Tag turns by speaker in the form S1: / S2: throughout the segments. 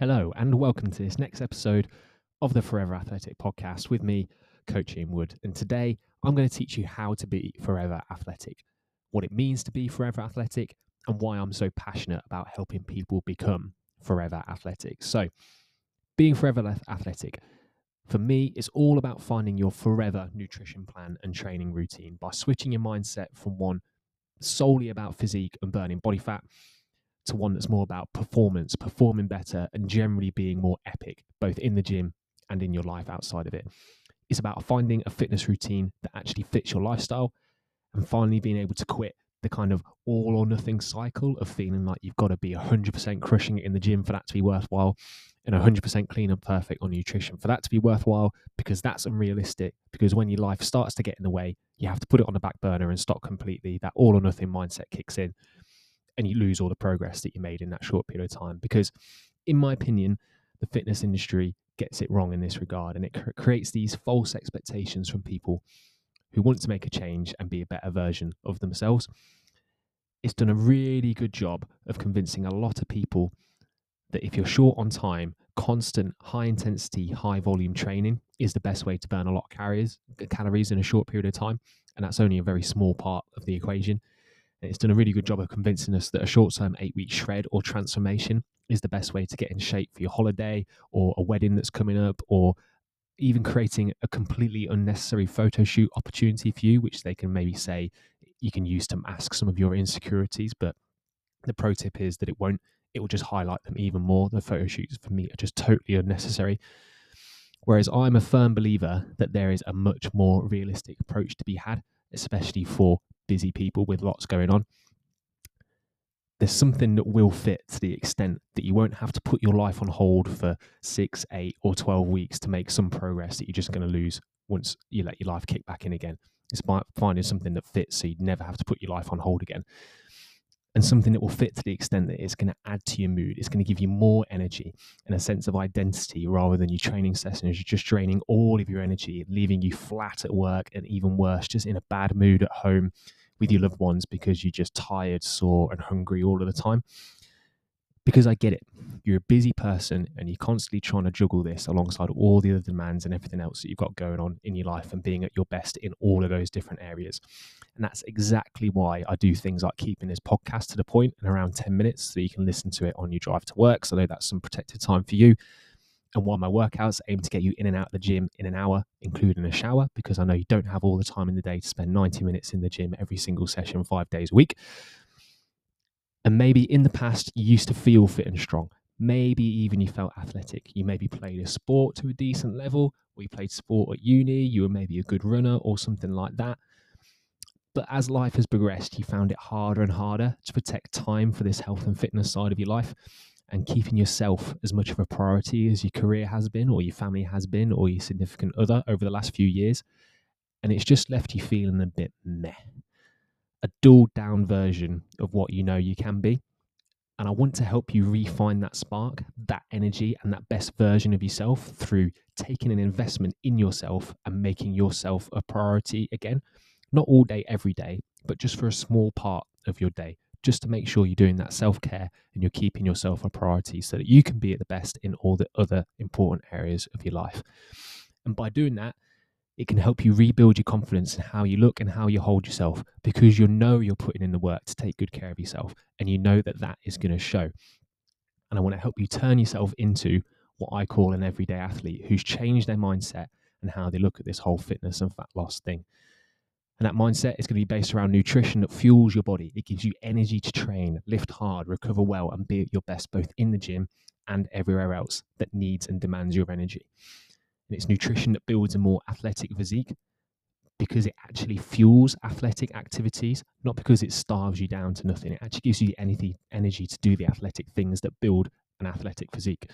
S1: Hello, and welcome to this next episode of the Forever Athletic podcast with me, Coach Ian Wood. And today I'm going to teach you how to be forever athletic, what it means to be forever athletic, and why I'm so passionate about helping people become forever athletic. So, being forever athletic, for me, is all about finding your forever nutrition plan and training routine by switching your mindset from one solely about physique and burning body fat to one that's more about performance, performing better, and generally being more epic, both in the gym and in your life outside of it. It's about finding a fitness routine that actually fits your lifestyle and finally being able to quit the kind of all or nothing cycle of feeling like you've got to be 100% crushing it in the gym for that to be worthwhile and 100% clean and perfect on nutrition for that to be worthwhile because that's unrealistic because when your life starts to get in the way you have to put it on the back burner and stop completely that all or nothing mindset kicks in and you lose all the progress that you made in that short period of time. Because, in my opinion, the fitness industry gets it wrong in this regard and it cr- creates these false expectations from people who want to make a change and be a better version of themselves. It's done a really good job of convincing a lot of people that if you're short on time, constant, high intensity, high volume training is the best way to burn a lot of calories, calories in a short period of time. And that's only a very small part of the equation. It's done a really good job of convincing us that a short term eight week shred or transformation is the best way to get in shape for your holiday or a wedding that's coming up or even creating a completely unnecessary photo shoot opportunity for you, which they can maybe say you can use to mask some of your insecurities. But the pro tip is that it won't, it will just highlight them even more. The photo shoots for me are just totally unnecessary. Whereas I'm a firm believer that there is a much more realistic approach to be had, especially for busy people with lots going on, there's something that will fit to the extent that you won't have to put your life on hold for six, eight, or 12 weeks to make some progress that you're just going to lose once you let your life kick back in again. It's about finding something that fits so you never have to put your life on hold again and something that will fit to the extent that it's going to add to your mood. It's going to give you more energy and a sense of identity rather than your training sessions. You're just draining all of your energy, leaving you flat at work and even worse, just in a bad mood at home with your loved ones because you're just tired, sore, and hungry all of the time. Because I get it. You're a busy person and you're constantly trying to juggle this alongside all the other demands and everything else that you've got going on in your life and being at your best in all of those different areas. And that's exactly why I do things like keeping this podcast to the point in around 10 minutes so you can listen to it on your drive to work. So I know that's some protected time for you. And while my workouts aim to get you in and out of the gym in an hour, including a shower, because I know you don't have all the time in the day to spend 90 minutes in the gym every single session, five days a week. And maybe in the past, you used to feel fit and strong. Maybe even you felt athletic. You maybe played a sport to a decent level, or you played sport at uni, you were maybe a good runner or something like that. But as life has progressed, you found it harder and harder to protect time for this health and fitness side of your life and keeping yourself as much of a priority as your career has been, or your family has been, or your significant other over the last few years. And it's just left you feeling a bit meh, a dulled down version of what you know you can be. And I want to help you refine that spark, that energy, and that best version of yourself through taking an investment in yourself and making yourself a priority again not all day, every day, but just for a small part of your day, just to make sure you're doing that self care and you're keeping yourself a priority so that you can be at the best in all the other important areas of your life. And by doing that, it can help you rebuild your confidence in how you look and how you hold yourself because you know you're putting in the work to take good care of yourself and you know that that is going to show. And I want to help you turn yourself into what I call an everyday athlete who's changed their mindset and how they look at this whole fitness and fat loss thing. And that mindset is going to be based around nutrition that fuels your body. It gives you energy to train, lift hard, recover well, and be at your best both in the gym and everywhere else that needs and demands your energy. And it's nutrition that builds a more athletic physique because it actually fuels athletic activities, not because it starves you down to nothing. It actually gives you energy to do the athletic things that build an athletic physique.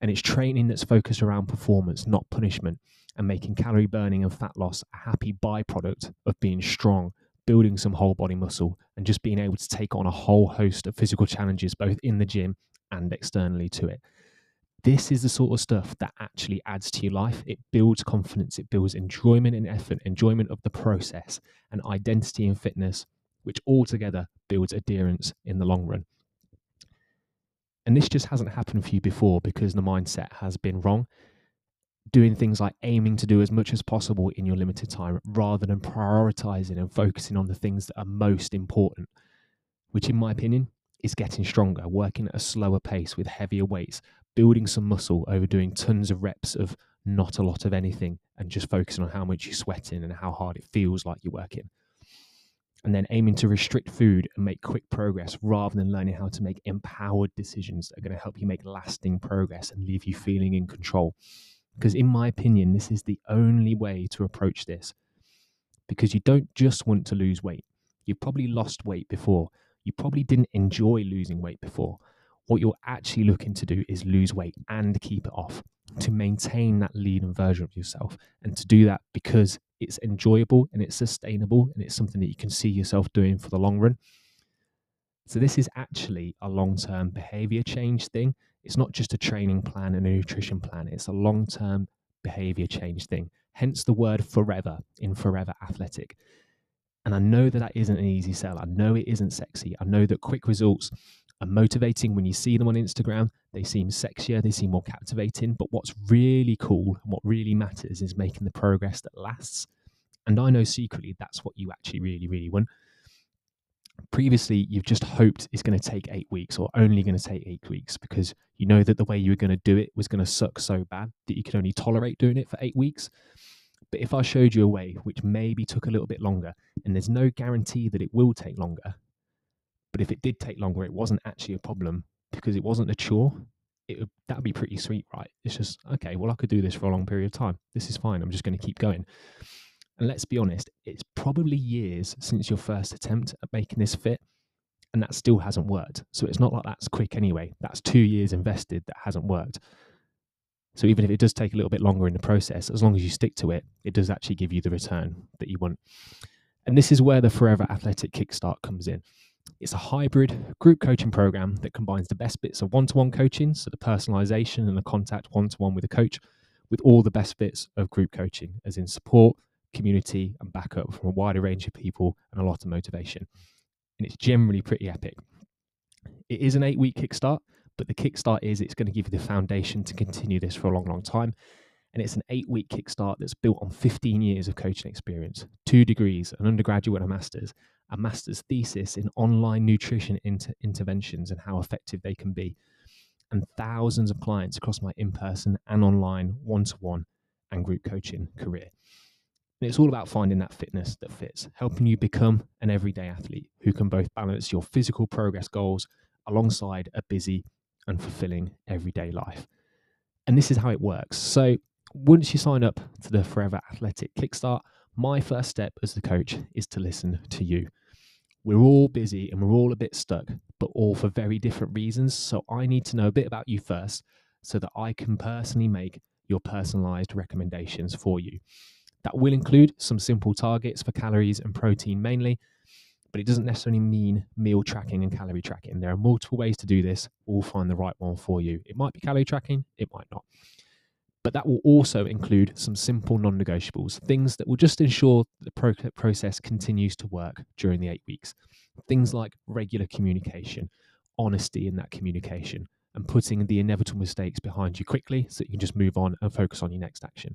S1: And it's training that's focused around performance, not punishment, and making calorie burning and fat loss a happy byproduct of being strong, building some whole body muscle, and just being able to take on a whole host of physical challenges, both in the gym and externally to it. This is the sort of stuff that actually adds to your life. It builds confidence, it builds enjoyment and effort, enjoyment of the process, and identity and fitness, which altogether builds adherence in the long run. And this just hasn't happened for you before because the mindset has been wrong. Doing things like aiming to do as much as possible in your limited time rather than prioritizing and focusing on the things that are most important, which, in my opinion, is getting stronger, working at a slower pace with heavier weights, building some muscle over doing tons of reps of not a lot of anything and just focusing on how much you're sweating and how hard it feels like you're working. And then aiming to restrict food and make quick progress rather than learning how to make empowered decisions that are going to help you make lasting progress and leave you feeling in control. Because, in my opinion, this is the only way to approach this. Because you don't just want to lose weight, you've probably lost weight before, you probably didn't enjoy losing weight before. What you're actually looking to do is lose weight and keep it off to maintain that lean version of yourself. And to do that because it's enjoyable and it's sustainable and it's something that you can see yourself doing for the long run. So, this is actually a long term behavior change thing. It's not just a training plan and a nutrition plan, it's a long term behavior change thing. Hence the word forever in Forever Athletic. And I know that that isn't an easy sell. I know it isn't sexy. I know that quick results are motivating when you see them on Instagram. They seem sexier, they seem more captivating. But what's really cool and what really matters is making the progress that lasts. And I know secretly that's what you actually really, really want. Previously, you've just hoped it's going to take eight weeks or only going to take eight weeks because you know that the way you were going to do it was going to suck so bad that you could only tolerate doing it for eight weeks. But if I showed you a way which maybe took a little bit longer, and there's no guarantee that it will take longer, but if it did take longer, it wasn't actually a problem because it wasn't a chore. It would, that'd be pretty sweet, right? It's just okay. Well, I could do this for a long period of time. This is fine. I'm just going to keep going. And let's be honest, it's probably years since your first attempt at making this fit, and that still hasn't worked. So it's not like that's quick anyway. That's two years invested that hasn't worked. So even if it does take a little bit longer in the process, as long as you stick to it, it does actually give you the return that you want. And this is where the Forever Athletic Kickstart comes in. It's a hybrid group coaching program that combines the best bits of one to one coaching, so the personalization and the contact one to one with a coach, with all the best bits of group coaching, as in support, community, and backup from a wider range of people and a lot of motivation. And it's generally pretty epic. It is an eight week kickstart, but the kickstart is it's going to give you the foundation to continue this for a long, long time. And it's an eight week kickstart that's built on 15 years of coaching experience, two degrees, an undergraduate and a master's, a master's thesis in online nutrition inter- interventions and how effective they can be, and thousands of clients across my in person and online one to one and group coaching career. And it's all about finding that fitness that fits, helping you become an everyday athlete who can both balance your physical progress goals alongside a busy and fulfilling everyday life. And this is how it works. So, once you sign up to the Forever Athletic Kickstart, my first step as the coach is to listen to you. We're all busy and we're all a bit stuck, but all for very different reasons. So I need to know a bit about you first so that I can personally make your personalized recommendations for you. That will include some simple targets for calories and protein mainly, but it doesn't necessarily mean meal tracking and calorie tracking. There are multiple ways to do this. We'll find the right one for you. It might be calorie tracking, it might not. But that will also include some simple non negotiables, things that will just ensure the pro- process continues to work during the eight weeks. Things like regular communication, honesty in that communication, and putting the inevitable mistakes behind you quickly so you can just move on and focus on your next action.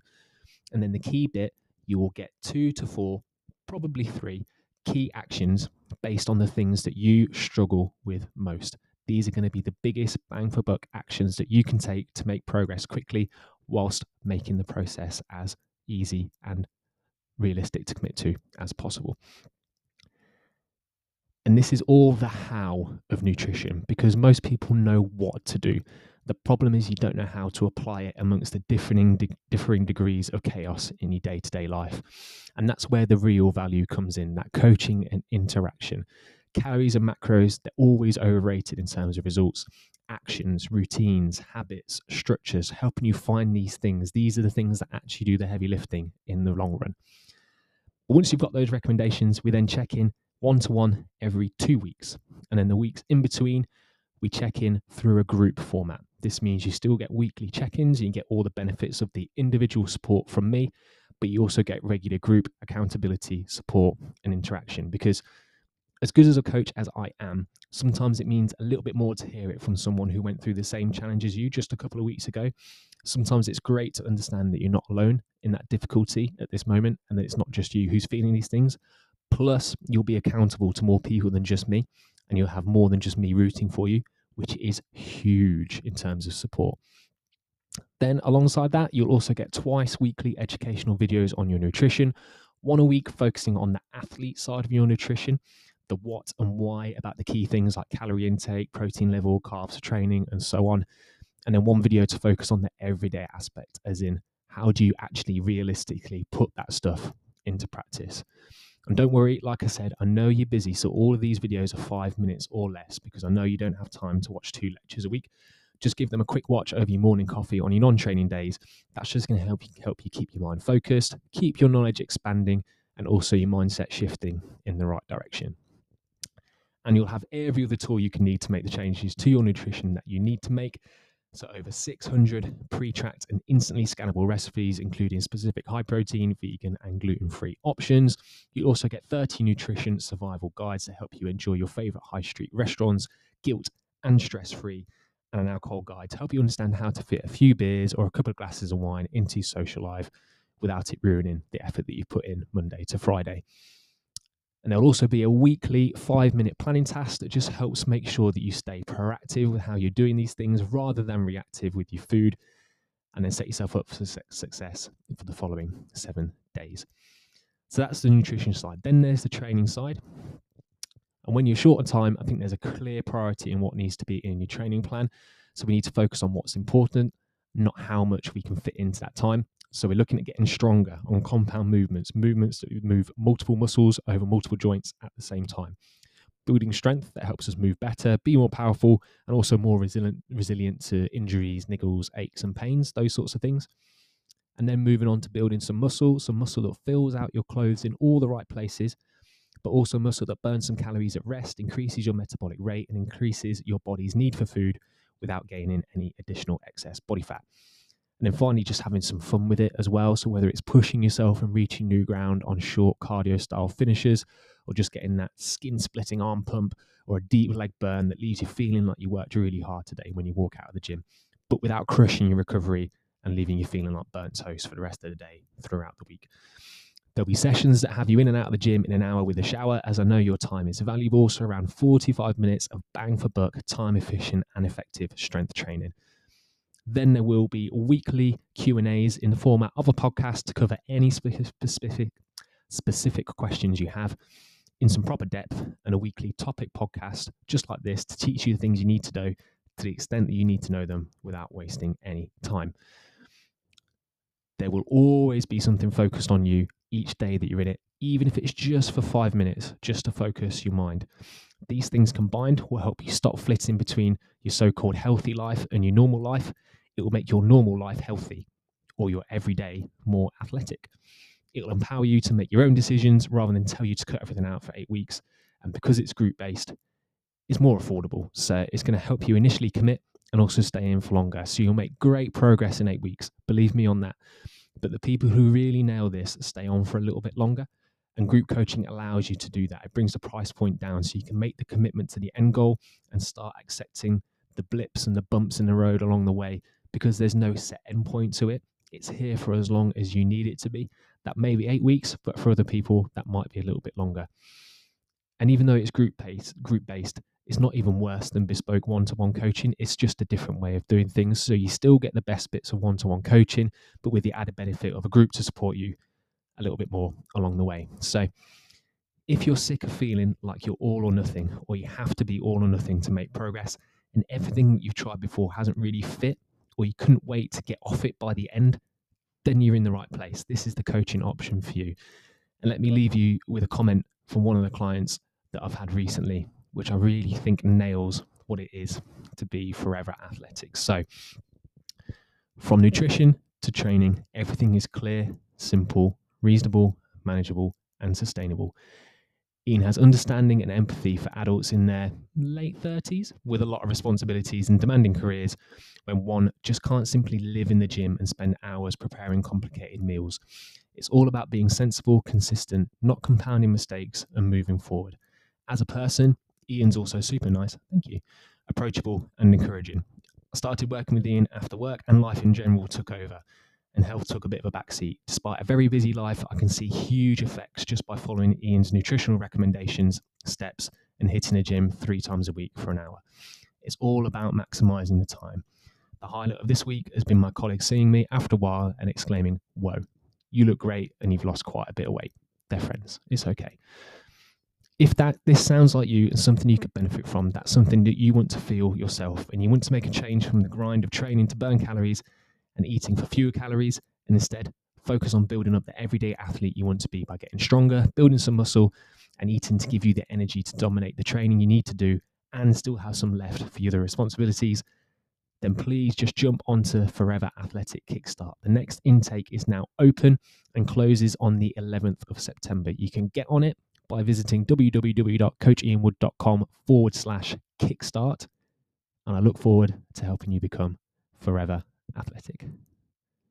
S1: And then the key bit, you will get two to four, probably three key actions based on the things that you struggle with most. These are going to be the biggest bang for buck actions that you can take to make progress quickly whilst making the process as easy and realistic to commit to as possible. And this is all the how of nutrition because most people know what to do. The problem is you don't know how to apply it amongst the differing, de- differing degrees of chaos in your day to day life. And that's where the real value comes in that coaching and interaction. Calories and macros, they're always overrated in terms of results actions, routines, habits, structures, helping you find these things. These are the things that actually do the heavy lifting in the long run. But once you've got those recommendations, we then check in one to one every two weeks. And then the weeks in between, we check in through a group format. This means you still get weekly check ins, you get all the benefits of the individual support from me, but you also get regular group accountability, support, and interaction because as good as a coach as I am, sometimes it means a little bit more to hear it from someone who went through the same challenge as you just a couple of weeks ago. Sometimes it's great to understand that you're not alone in that difficulty at this moment and that it's not just you who's feeling these things. Plus, you'll be accountable to more people than just me, and you'll have more than just me rooting for you, which is huge in terms of support. Then, alongside that, you'll also get twice weekly educational videos on your nutrition, one a week focusing on the athlete side of your nutrition, the what and why about the key things like calorie intake, protein level, carbs training, and so on. And then one video to focus on the everyday aspect, as in how do you actually realistically put that stuff into practice. And don't worry, like I said, I know you're busy, so all of these videos are five minutes or less because I know you don't have time to watch two lectures a week. Just give them a quick watch over your morning coffee on your non-training days. That's just going to help you help you keep your mind focused, keep your knowledge expanding, and also your mindset shifting in the right direction and you'll have every other tool you can need to make the changes to your nutrition that you need to make. So, over 600 pre tracked and instantly scannable recipes, including specific high protein, vegan, and gluten free options. You'll also get 30 nutrition survival guides to help you enjoy your favorite high street restaurants, guilt and stress free, and an alcohol guide to help you understand how to fit a few beers or a couple of glasses of wine into social life without it ruining the effort that you put in Monday to Friday. And there'll also be a weekly five minute planning task that just helps make sure that you stay proactive with how you're doing these things rather than reactive with your food. And then set yourself up for success for the following seven days. So that's the nutrition side. Then there's the training side. And when you're short on time, I think there's a clear priority in what needs to be in your training plan. So we need to focus on what's important, not how much we can fit into that time. So we're looking at getting stronger on compound movements, movements that move multiple muscles over multiple joints at the same time. Building strength that helps us move better, be more powerful, and also more resilient, resilient to injuries, niggles, aches, and pains, those sorts of things. And then moving on to building some muscle, some muscle that fills out your clothes in all the right places, but also muscle that burns some calories at rest, increases your metabolic rate, and increases your body's need for food without gaining any additional excess body fat. And then finally, just having some fun with it as well. So, whether it's pushing yourself and reaching new ground on short cardio style finishes, or just getting that skin splitting arm pump or a deep leg burn that leaves you feeling like you worked really hard today when you walk out of the gym, but without crushing your recovery and leaving you feeling like burnt toast for the rest of the day throughout the week. There'll be sessions that have you in and out of the gym in an hour with a shower, as I know your time is valuable. So, around 45 minutes of bang for buck, time efficient, and effective strength training. Then there will be weekly Q&As in the format of a podcast to cover any specific specific questions you have in some proper depth and a weekly topic podcast just like this to teach you the things you need to know to the extent that you need to know them without wasting any time. There will always be something focused on you each day that you're in it, even if it's just for five minutes, just to focus your mind. These things combined will help you stop flitting between your so called healthy life and your normal life it will make your normal life healthy or your everyday more athletic. It will empower you to make your own decisions rather than tell you to cut everything out for eight weeks. And because it's group based, it's more affordable. So it's going to help you initially commit and also stay in for longer. So you'll make great progress in eight weeks. Believe me on that. But the people who really nail this stay on for a little bit longer. And group coaching allows you to do that. It brings the price point down so you can make the commitment to the end goal and start accepting the blips and the bumps in the road along the way because there's no set end point to it. It's here for as long as you need it to be. That may be eight weeks, but for other people, that might be a little bit longer. And even though it's group based, group based, it's not even worse than bespoke one-to-one coaching. It's just a different way of doing things. So you still get the best bits of one-to-one coaching, but with the added benefit of a group to support you a little bit more along the way. So if you're sick of feeling like you're all or nothing, or you have to be all or nothing to make progress, and everything you've tried before hasn't really fit, or you couldn't wait to get off it by the end, then you're in the right place. This is the coaching option for you. And let me leave you with a comment from one of the clients that I've had recently, which I really think nails what it is to be forever athletics. So, from nutrition to training, everything is clear, simple, reasonable, manageable, and sustainable. Ian has understanding and empathy for adults in their late 30s with a lot of responsibilities and demanding careers when one just can't simply live in the gym and spend hours preparing complicated meals. It's all about being sensible, consistent, not compounding mistakes, and moving forward. As a person, Ian's also super nice. Thank you. Approachable and encouraging. I started working with Ian after work, and life in general took over, and health took a bit of a backseat. Despite a very busy life, I can see huge effects just by following Ian's nutritional recommendations, steps, and hitting a gym three times a week for an hour. It's all about maximizing the time. The highlight of this week has been my colleagues seeing me after a while and exclaiming, Whoa, you look great and you've lost quite a bit of weight. They're friends. It's okay. If that this sounds like you and something you could benefit from, that's something that you want to feel yourself and you want to make a change from the grind of training to burn calories and eating for fewer calories and instead focus on building up the everyday athlete you want to be by getting stronger, building some muscle, and eating to give you the energy to dominate the training you need to do and still have some left for your other responsibilities, then please just jump onto Forever Athletic Kickstart. The next intake is now open and closes on the 11th of September. You can get on it by visiting www.coachianwood.com forward slash kickstart. And I look forward to helping you become forever athletic.